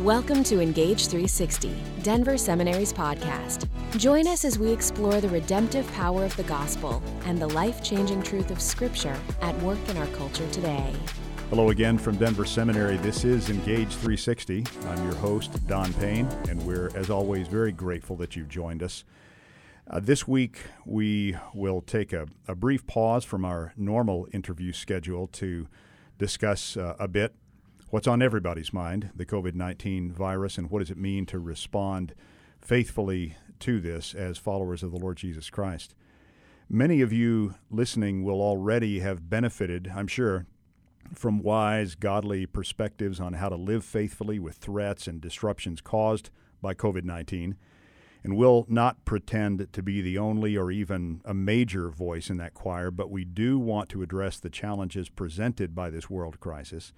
Welcome to Engage 360, Denver Seminary's podcast. Join us as we explore the redemptive power of the gospel and the life changing truth of Scripture at work in our culture today. Hello again from Denver Seminary. This is Engage 360. I'm your host, Don Payne, and we're, as always, very grateful that you've joined us. Uh, this week, we will take a, a, brief pause from our normal interview schedule to discuss uh, a bit what's on everybody's mind the COVID 19 virus and what does it mean to respond faithfully to this as followers of the Lord Jesus Christ. Many of you listening will already have benefited, I'm sure, from wise, godly perspectives on how to live faithfully with threats and disruptions caused by COVID 19 and we'll not pretend to be the only or even a major voice in that choir, but we do want to address the challenges presented by this world crisis.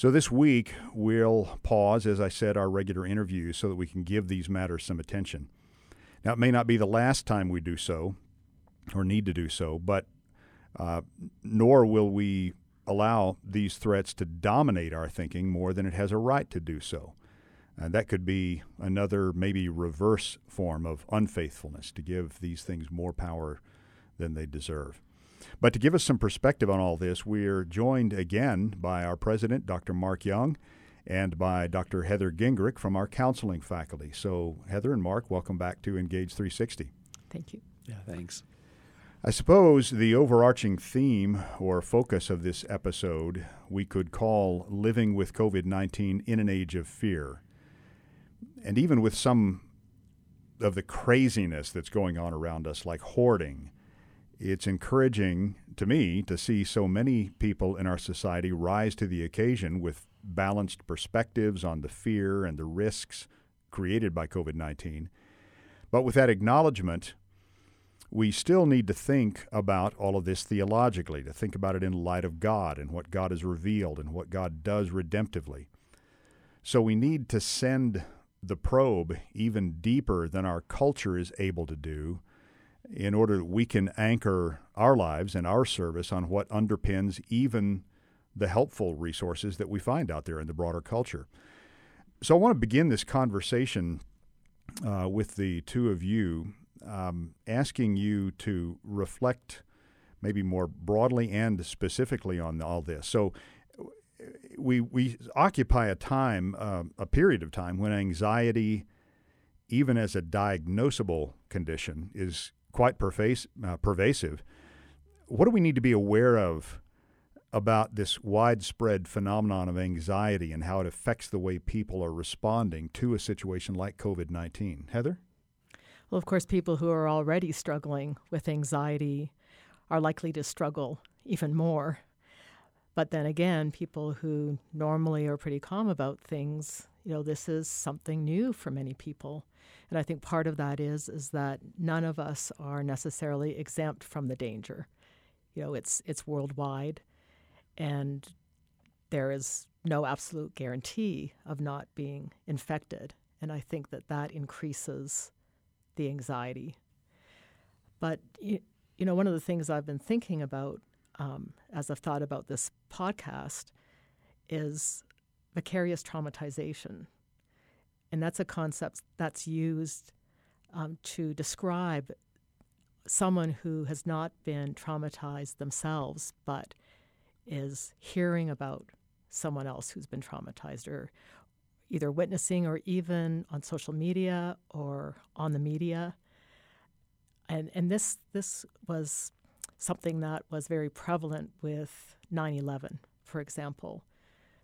So this week, we'll pause, as I said, our regular interviews so that we can give these matters some attention. Now, it may not be the last time we do so or need to do so, but uh, nor will we allow these threats to dominate our thinking more than it has a right to do so. And that could be another, maybe reverse form of unfaithfulness to give these things more power than they deserve. But to give us some perspective on all this, we're joined again by our president, Dr. Mark Young, and by Dr. Heather Gingrich from our counseling faculty. So, Heather and Mark, welcome back to Engage 360. Thank you. Yeah, thanks. I suppose the overarching theme or focus of this episode we could call Living with COVID 19 in an Age of Fear. And even with some of the craziness that's going on around us, like hoarding, it's encouraging to me to see so many people in our society rise to the occasion with balanced perspectives on the fear and the risks created by COVID 19. But with that acknowledgement, we still need to think about all of this theologically, to think about it in light of God and what God has revealed and what God does redemptively. So we need to send the probe even deeper than our culture is able to do in order that we can anchor our lives and our service on what underpins even the helpful resources that we find out there in the broader culture. So I want to begin this conversation uh, with the two of you, um, asking you to reflect maybe more broadly and specifically on all this. So we we occupy a time, uh, a period of time when anxiety, even as a diagnosable condition, is quite uh, pervasive. What do we need to be aware of about this widespread phenomenon of anxiety and how it affects the way people are responding to a situation like COVID 19? Heather? Well, of course, people who are already struggling with anxiety are likely to struggle even more. But then again, people who normally are pretty calm about things, you know, this is something new for many people. And I think part of that is is that none of us are necessarily exempt from the danger. You know, it's it's worldwide, and there is no absolute guarantee of not being infected. And I think that that increases the anxiety. But you, know, one of the things I've been thinking about um, as I've thought about this podcast is vicarious traumatization. And that's a concept that's used um, to describe someone who has not been traumatized themselves, but is hearing about someone else who's been traumatized or either witnessing or even on social media or on the media. And, and this, this was something that was very prevalent with 9 11, for example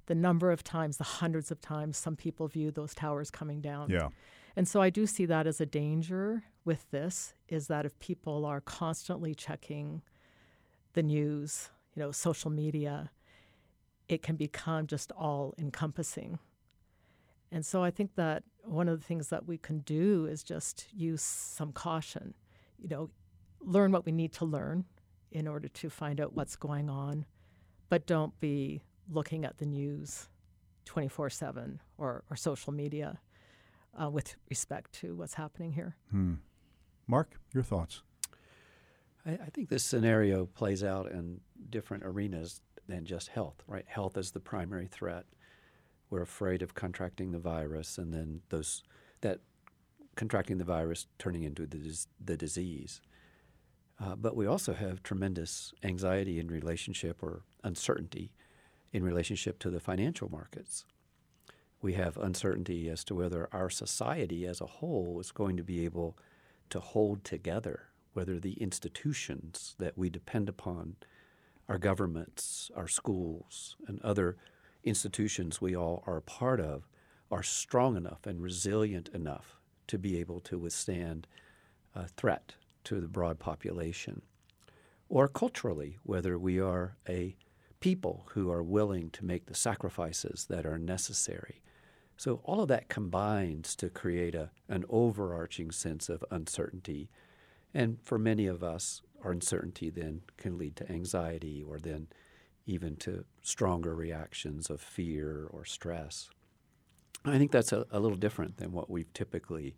the number of times, the hundreds of times some people view those towers coming down. Yeah. And so I do see that as a danger with this is that if people are constantly checking the news, you know, social media, it can become just all encompassing. And so I think that one of the things that we can do is just use some caution, you know, learn what we need to learn in order to find out what's going on, but don't be looking at the news 24 7 or, or social media uh, with respect to what's happening here. Hmm. Mark, your thoughts? I, I, think this scenario plays out in different arenas than just health, right? Health is the primary threat. We're afraid of contracting the virus, and then those that contracting the virus turning into the, the disease. Uh, but we also have tremendous anxiety in relationship or uncertainty in relationship to the financial markets. We have uncertainty as to whether our society as a whole is going to be able to hold together, whether the institutions that we depend upon, our governments, our schools, and other institutions we all are a part of, are strong enough and resilient enough to be able to withstand a threat to the broad population. Or culturally, whether we are a people who are willing to make the sacrifices that are necessary. So, all of that combines to create a, an overarching sense of uncertainty. And for many of us, our uncertainty then can lead to anxiety or then even to stronger reactions of fear or stress. I think that's a, a little different than what we've typically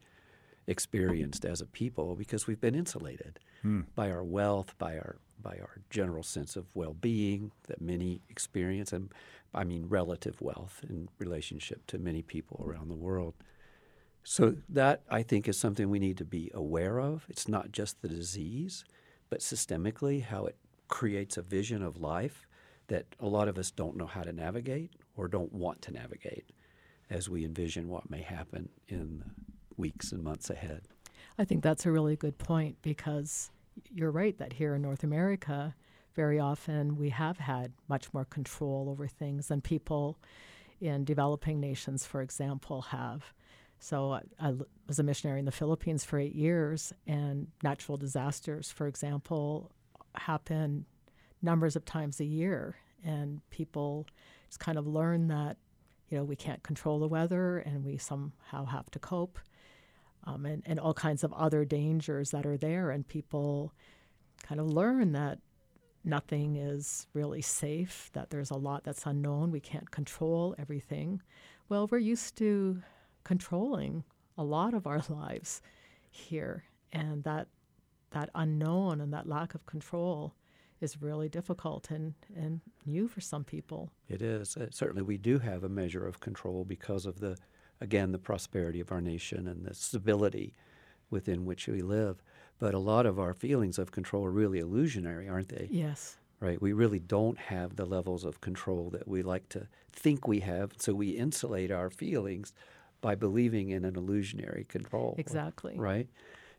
experienced as a people because we've been insulated hmm. by our wealth, by our by our general sense of well-being that many experience, and I mean relative wealth in relationship to many people around the world. So that I think is something we need to be aware of. It's not just the disease, but systemically how it creates a vision of life that a lot of us don't know how to navigate or don't want to navigate as we envision what may happen in weeks and months ahead. I think that's a really good point because you're right that here in North America, very often we have had much more control over things than people in developing nations, for example, have. So uh, I, I was a missionary in the Philippines for eight years, and natural disasters, for example, happen numbers of times a year, and people just kind of learn that you know we can't control the weather, and we somehow have to cope um, and, and all kinds of other dangers that are there. And people kind of learn that nothing is really safe, that there's a lot that's unknown. We can't control everything. Well, we're used to controlling a lot of our lives here. And that, that unknown and that lack of control is really difficult and, and new for some people. It is. Uh, certainly, we do have a measure of control because of the again, the prosperity of our nation and the stability within which we live. But a lot of our feelings of control are really illusionary, aren't they? Yes. Right? We really don't have the levels of control that we like to think we have. So we insulate our feelings by believing in an illusionary control. Exactly. Right?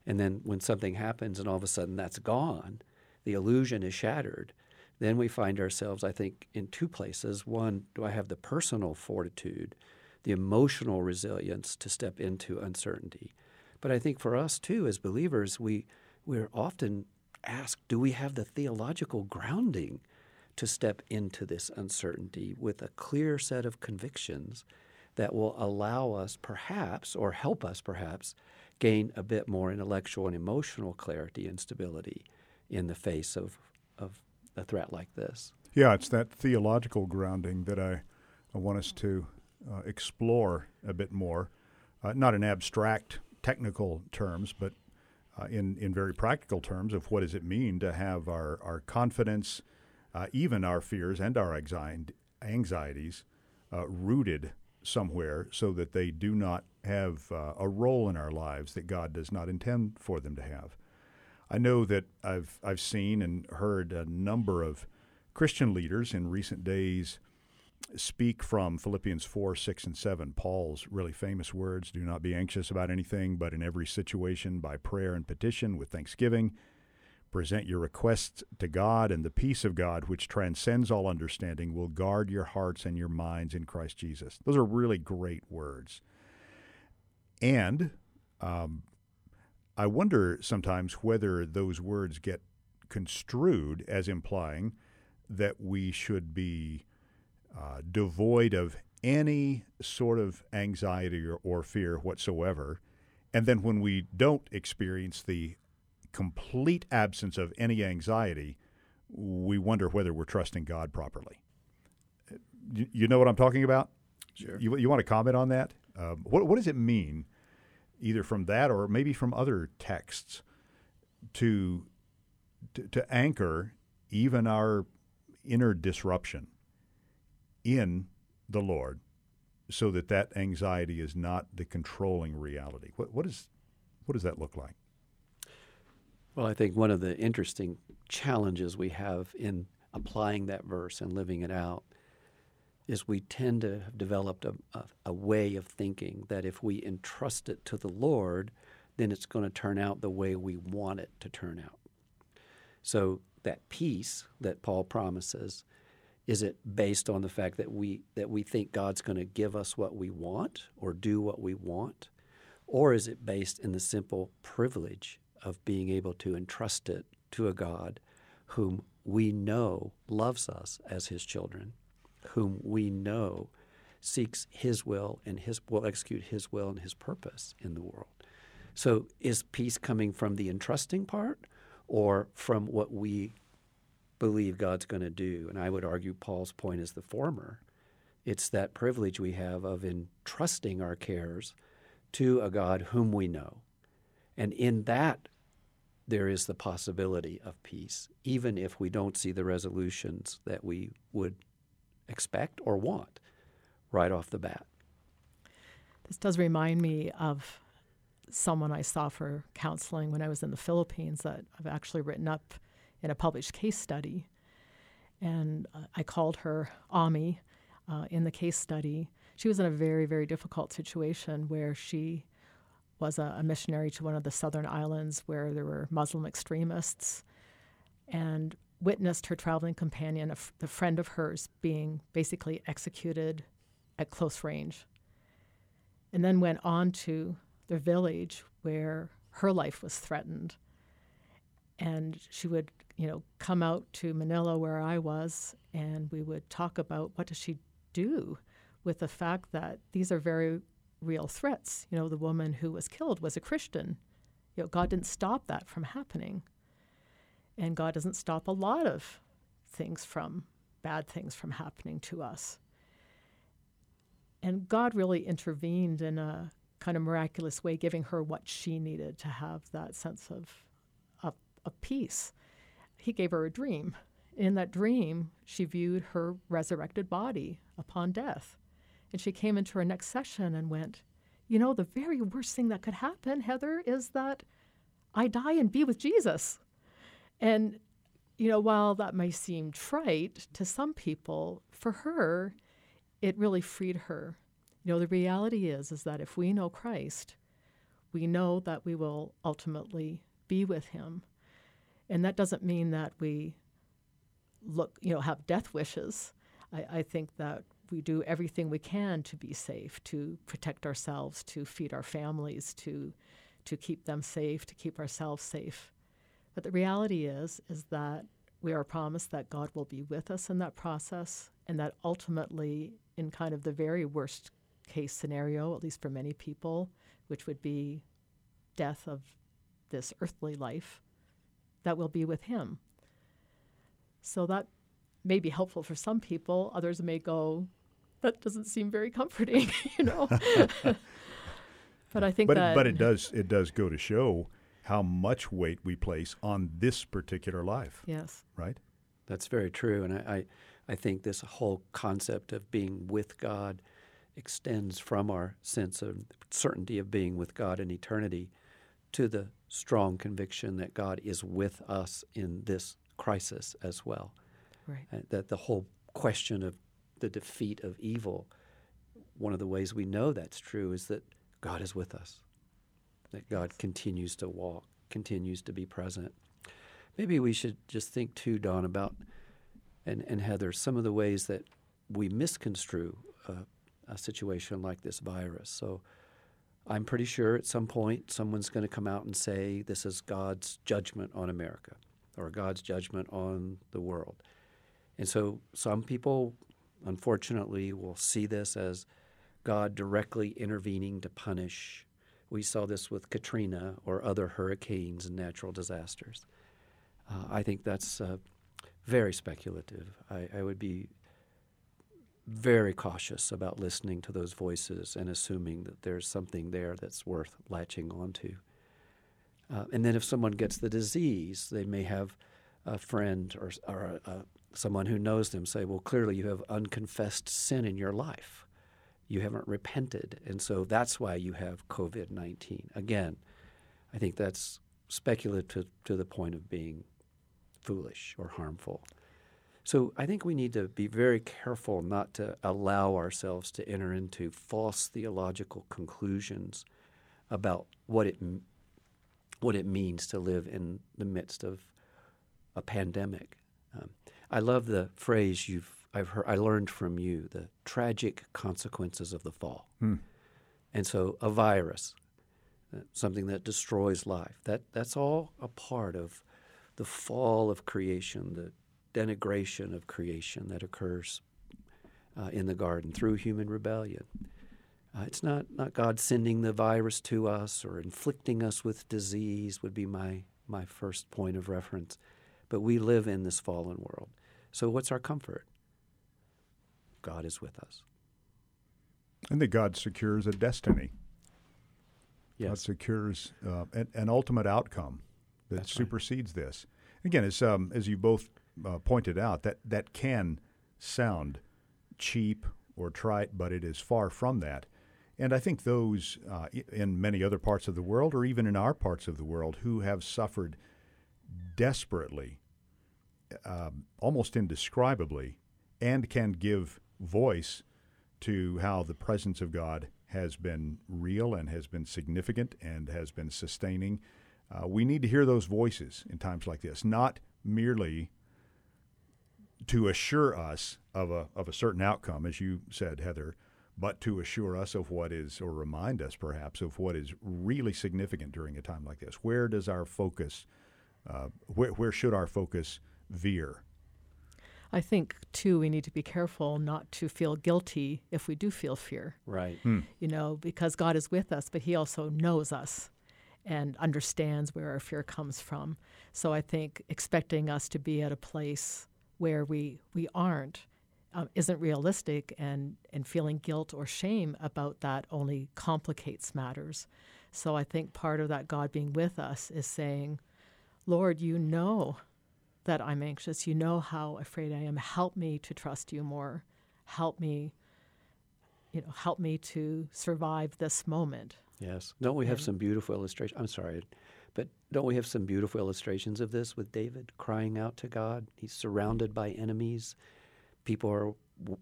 And then when something happens and all of a sudden that's gone, the illusion is shattered. Then we find ourselves, I think, in two places. One, do I have the personal fortitude the emotional resilience to step into uncertainty. But I think for us too, as believers, we we're often asked, do we have the theological grounding to step into this uncertainty with a clear set of convictions that will allow us perhaps or help us perhaps gain a bit more intellectual and emotional clarity and stability in the face of, of a threat like this. Yeah, it's that theological grounding that I, I want us to uh, explore a bit more, uh, not in abstract technical terms, but uh, in, in very practical terms of what does it mean to have our, our confidence, uh, even our fears and our anxi- anxieties uh, rooted somewhere so that they do not have a role in our lives that God does not intend for them to have. I know that I've, I've seen and heard a number of Christian leaders in recent days speak from Philippians 4, 6, and 7, Paul's really famous words Do not be anxious about anything, but in every situation, by prayer and petition, with thanksgiving, present your requests to God, and the peace of God, which transcends all understanding, will guard your hearts and your minds in Christ Jesus. Those are really great words. And um, I wonder sometimes whether those words get construed as implying that we should be uh, devoid of any sort of anxiety or, or fear whatsoever. And then when we don't experience the complete absence of any anxiety, we wonder whether we're trusting God properly. You, you know what I'm talking about? Sure. You, you want to comment on that? Um, what, what does it mean, either from that or maybe from other texts, to, to, to anchor even our inner disruption? In the Lord so that that anxiety is not the controlling reality? What, what, is, what does that look like? Well, I think one of the interesting challenges we have in applying that verse and living it out is we tend to have developed a, a, a, way of thinking that if we entrust it to the Lord, then it's going to turn out the way we want it to turn out. So that peace that Paul promises, is it based on the fact that we that we think God's going to give us what we want or do what we want? Or is it based in the simple privilege of being able to entrust it to a God whom we know loves us as his children whom we know seeks his will and his will execute his will and his purpose in the world. So is peace coming from the entrusting part or from what we believe God's going to do? And I would argue Paul's point is the former. It's that privilege we have of entrusting our cares to a God whom we know. And in that, there is the possibility of peace, even if we don't see the resolutions that we would expect or want right off the bat. This does remind me of someone I saw for counseling when I was in the Philippines that I've actually written up in a published case study. And uh, I called her Ami uh, in the case study. She was in a very, very difficult situation where she was a, a missionary to one of the southern islands where there were Muslim extremists. And witnessed her traveling companion, a, f- a friend of hers, being basically executed at close range. And then went on to their village where her life was threatened. And she would, you know, come out to Manila where I was, and we would talk about what does she do with the fact that these are very real threats. You know, the woman who was killed was a Christian. You know, God didn't stop that from happening. And God doesn't stop a lot of things from, bad things from happening to us. And God really intervened in a kind of miraculous way, giving her what she needed to have that sense of, of, of peace. He gave her a dream. In that dream, she viewed her resurrected body upon death. And she came into her next session and went, You know, the very worst thing that could happen, Heather, is that I die and be with Jesus. And, you know, while that may seem trite to some people, for her, it really freed her. You know, the reality is is that if we know Christ, we know that we will ultimately be with him. And that doesn't mean that we look, you know, have death wishes. I, I think that we do everything we can to be safe, to protect ourselves, to feed our families, to to keep them safe, to keep ourselves safe. But the reality is, is that we are promised that God will be with us in that process, and that ultimately, in kind of the very worst case scenario, at least for many people, which would be death of this earthly life, that will be with Him. So that may be helpful for some people. Others may go, that doesn't seem very comforting, you know. but I think but that it, but it does it does go to show how much weight we place on this particular life. Yes. Right? That's very true. And I, I, I think this whole concept of being with God extends from our sense of certainty of being with God in eternity to the strong conviction that God is with us in this crisis as well. Right. Uh, that the whole question of the defeat of evil, one of the ways we know that's true is that God is with us that God continues to walk, continues to be present. Maybe we should just think too, Don, about and, and Heather, some of the ways that we misconstrue a situation like this virus. So I'm pretty sure at some point someone's going to come out and say this is God's judgment on America or God's judgment on the world. And so some people, unfortunately, will see this as God directly intervening to punish we saw this with Katrina or other hurricanes and natural disasters. Uh, I think that's uh, very speculative. I, I, would be very cautious about listening to those voices and assuming that there's something there that's worth latching onto. Uh, and then if someone gets the disease, they may have a friend or, or someone who knows them say, well, clearly you have unconfessed sin in your life You haven't repented. And so that's why you have COVID 19. Again, I think that's speculative to the point of being foolish or harmful. So I think we need to be very careful not to allow ourselves to enter into false theological conclusions about what it what it means to live in the midst of a pandemic. Um, I love the phrase you've I've heard I learned from you the tragic consequences of the fall. Hmm. And so a virus, uh, something that destroys life, that that's all a part of the fall of creation, the denigration of creation that occurs uh, in the garden through human rebellion. Uh, it's not, not God sending the virus to us or inflicting us with disease, would be my, my first point of reference. But we live in this fallen world. So, what's our comfort? God is with us. And that God secures a destiny. Yes. God secures uh, an, an, ultimate outcome that That's supersedes right. this. Again, as um, as you both uh, pointed out, that that can sound cheap or trite, but it is far from that. And I think those uh, in many other parts of the world, or even in our parts of the world, who have suffered desperately, um, almost indescribably, and can give voice to how the presence of God has been real and has been significant and has been sustaining. Uh, we need to hear those voices in times like this, not merely to assure us of a, of a certain outcome, as you said, Heather, but to assure us of what is, or remind us perhaps, of what is really significant during a time like this. Where does our focus, uh, where, where should our focus veer? I think too we need to be careful not to feel guilty if we do feel fear. Right. Hmm. You know, because God is with us, but He also knows us and understands where our fear comes from. So I think expecting us to be at a place where we we aren't um, isn't realistic, and and feeling guilt or shame about that only complicates matters. So I think part of that God being with us is saying, Lord, you know that I'm anxious. You know how afraid I am. Help me to trust you more. Help me, you know, help me to survive this moment. Yes. Don't we have And- some beautiful illustrations? I'm sorry, but don't we have some beautiful illustrations of this with David crying out to God? He's surrounded by enemies. People are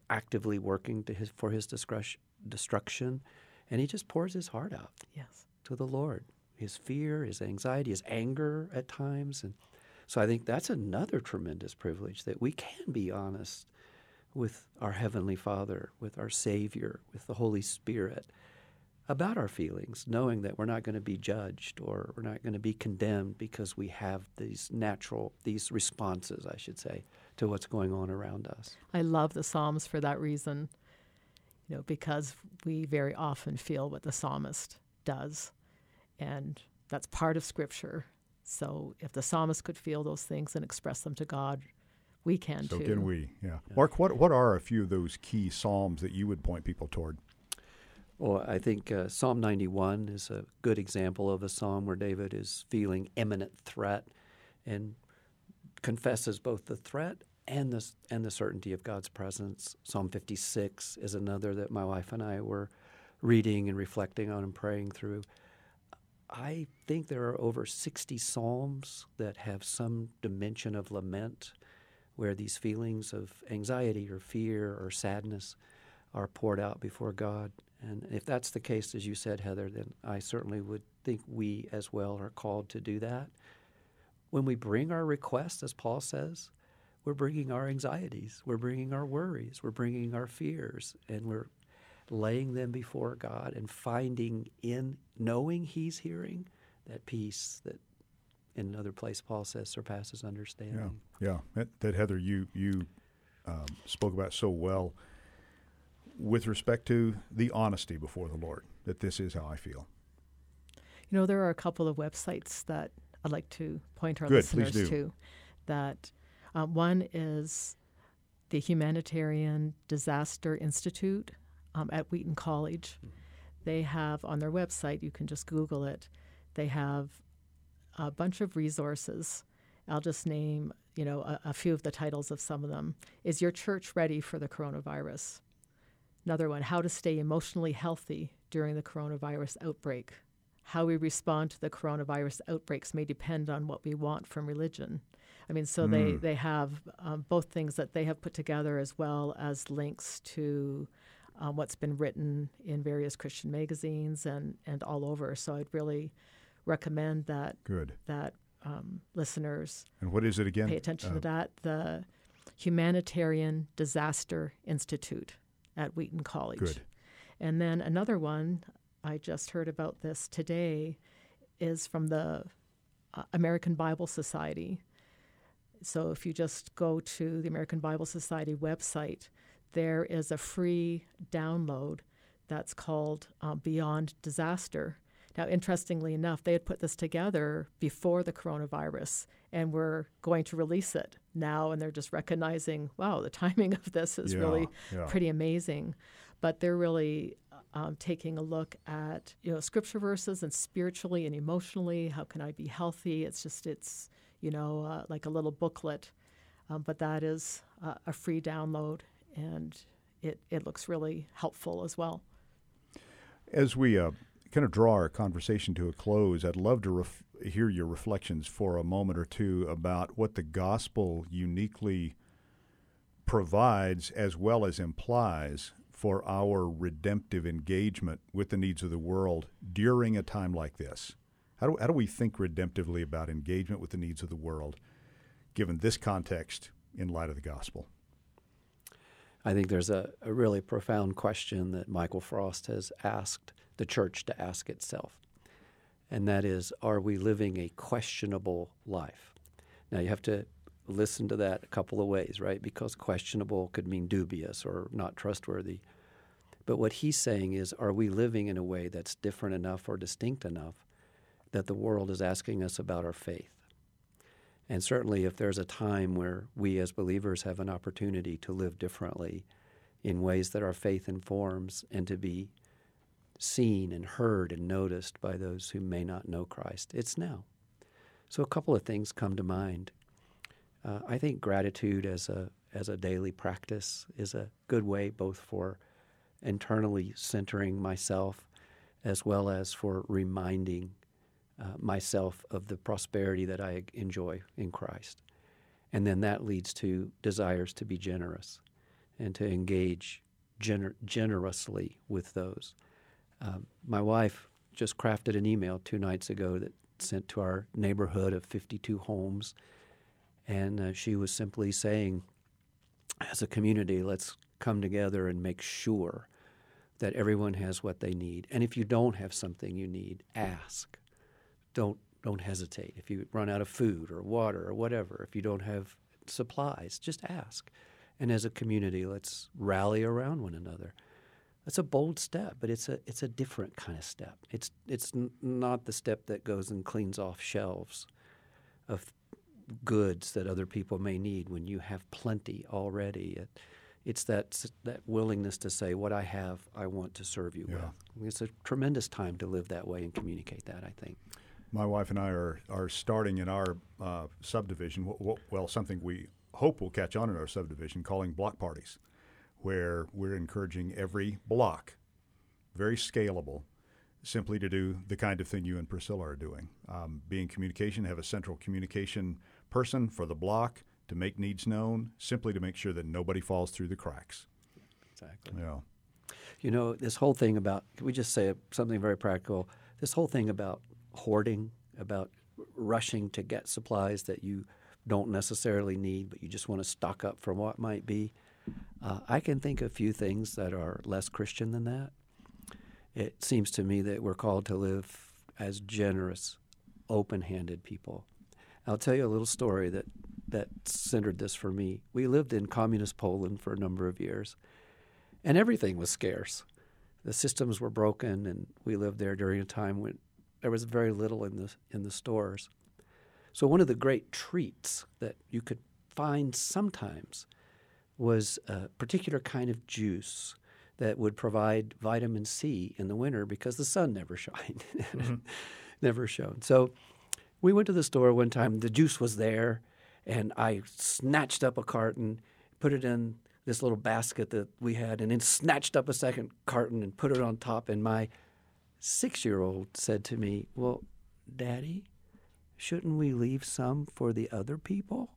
actively working to his, for his destruction, and he just pours his heart out Yes. to the Lord. His fear, his anxiety, his anger at times, and so I think that's another tremendous privilege that we can be honest with our heavenly Father, with our Savior, with the Holy Spirit about our feelings, knowing that we're not going to be judged or we're not going to be condemned because we have these natural, these responses, I should say, to what's going on around us. I love the Psalms for that reason, you know, because we very often feel what the psalmist does. And that's part of Scripture. So if the psalmist could feel those things and express them to God, we can So too. can we? Yeah. Mark, what what are a few of those key psalms that you would point people toward? Well, I think uh, Psalm 91 is a good example of a psalm where David is feeling imminent threat and confesses both the threat and the, and the certainty of God's presence. Psalm 56 is another that my wife and I were reading and reflecting on and praying through. I think there are over 60 psalms that have some dimension of lament where these feelings of anxiety or fear or sadness are poured out before God. And if that's the case, as you said, Heather, then I certainly would think we as well are called to do that. When we bring our requests, as Paul says, we're bringing our anxieties, we're bringing our worries, we're bringing our fears, and we're laying them before God and finding in knowing He's hearing that peace that in another place Paul says surpasses Yeah, understanding. yeah. That, that Heather, you you um, spoke about so well with respect to the honesty before the Lord. That this is how I feel. You know, there are a couple of websites that I'd like to point our Good, listeners to. That uh, one is the Humanitarian Disaster Institute um, at Wheaton College. They have on their website, you can just Google it, they have a bunch of resources. I'll just name, you know, a, a few of the titles of some of them. Is your church ready for the coronavirus? Another one, how to stay emotionally healthy during the coronavirus outbreak. How we respond to the coronavirus outbreaks may depend on what we want from religion. I mean, so mm. they, they have um, both things that they have put together as well as links to um, what's been written in various Christian magazines and, and all over. So I'd really recommend that Good. that um, listeners and what is it again? Pay attention uh, to that. The Humanitarian Disaster Institute at Wheaton College. Good. And then another one I just heard about this today is from the uh, American Bible Society. So if you just go to the American Bible Society website, there is a free download that's called uh, Beyond Disaster. Now, interestingly enough, they had put this together before the coronavirus and were going to release it now, and they're just recognizing, wow, the timing of this is yeah, really yeah. pretty amazing. But they're really um, taking a look at you know scripture verses and spiritually and emotionally, how can I be healthy? It's just it's you know uh, like a little booklet, um, but that is uh, a free download, and it it looks really helpful as well. As we uh, kind of draw our conversation to a close, I'd love to ref- hear your reflections for a moment or two about what the gospel uniquely provides as well as implies for our redemptive engagement with the needs of the world during a time like this. How do, how do we think redemptively about engagement with the needs of the world given this context in light of the gospel? I think there's a, a really profound question that Michael Frost has asked the church to ask itself. And that is, are we living a questionable life? Now, you have to listen to that a couple of ways, right? Because questionable could mean dubious or not trustworthy. But what he's saying is, are we living in a way that's different enough or distinct enough that the world is asking us about our faith? And certainly, if there's a time where we as believers have an opportunity to live differently in ways that our faith informs and to be seen and heard and noticed by those who may not know Christ. It's now. So a couple of things come to mind. Uh, I think gratitude as a as a daily practice is a good way both for internally centering myself as well as for reminding uh, myself of the prosperity that I enjoy in Christ. And then that leads to desires to be generous and to engage gener- generously with those. Um, my wife just crafted an email two nights ago that sent to our neighborhood of 52 homes. And uh, she was simply saying, as a community, let's come together and make sure that everyone has what they need. And if you don't have something you need, ask. Don't don't hesitate. If you run out of food or water or whatever, if you don't have supplies, just ask. And as a community, let's rally around one another. That's a bold step, but it's a it's a different kind of step. It's it's n- not the step that goes and cleans off shelves of goods that other people may need when you have plenty already. It, it's that that willingness to say, "What I have, I want to serve you yeah. with." It's a tremendous time to live that way and communicate that. I think. My wife and I are are starting in our uh, subdivision. Well, something we hope will catch on in our subdivision, calling block parties where we're encouraging every block, very scalable, simply to do the kind of thing you and Priscilla are doing. Um, be in communication, have a central communication person for the block to make needs known, simply to make sure that nobody falls through the cracks. Exactly. Yeah. You know, this whole thing about, can we just say something very practical? This whole thing about hoarding, about rushing to get supplies that you don't necessarily need, but you just want to stock up for what might be. Uh, I can think of few things that are less Christian than that. It seems to me that we're called to live as generous, open handed people. I'll tell you a little story that, that centered this for me. We lived in communist Poland for a number of years, and everything was scarce. The systems were broken, and we lived there during a time when there was very little in the, in the stores. So, one of the great treats that you could find sometimes was a particular kind of juice that would provide vitamin C in the winter because the sun never shined, mm-hmm. never shone. So we went to the store one time. The juice was there, and I snatched up a carton, put it in this little basket that we had, and then snatched up a second carton and put it on top. And my six year old said to me, Well, Daddy, shouldn't we leave some for the other people?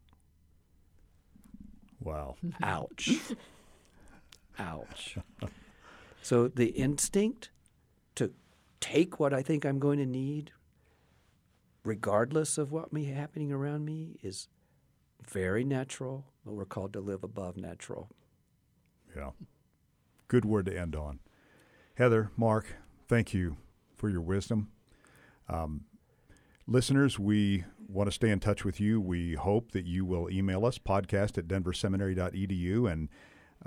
Wow. Ouch. Ouch. So the instinct to take what I think I'm going to need, regardless of what may be happening around me, is very natural, but we're called to live above natural. Yeah. Good word to end on. Heather, Mark, thank you for your wisdom. Um, listeners, we want to stay in touch with you. We hope that you will email us, podcast at denverseminary.edu. And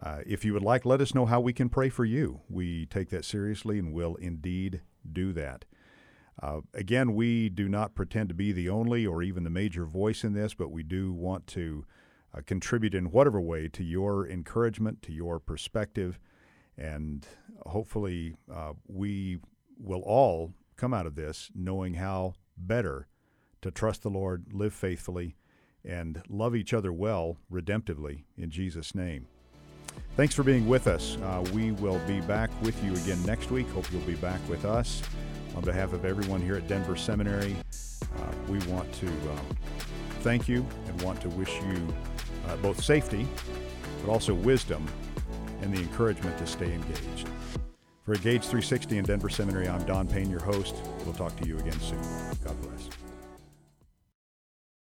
uh, if you would like, let us know how we can pray for you. We take that seriously and will indeed do that. Uh, again, we do not pretend to be the only or even the major voice in this, but we do want to uh, contribute in whatever way to your encouragement, to your perspective, and hopefully uh, we will all come out of this knowing how better to trust the Lord, live faithfully, and love each other well, redemptively, in Jesus' name. Thanks for being with us. Uh, we will be back with you again next week. Hope you'll be back with us. On behalf of everyone here at Denver Seminary, uh, we want to uh, thank you and want to wish you uh, both safety, but also wisdom and the encouragement to stay engaged. For Engage 360 in Denver Seminary, I'm Don Payne, your host. We'll talk to you again soon. God bless.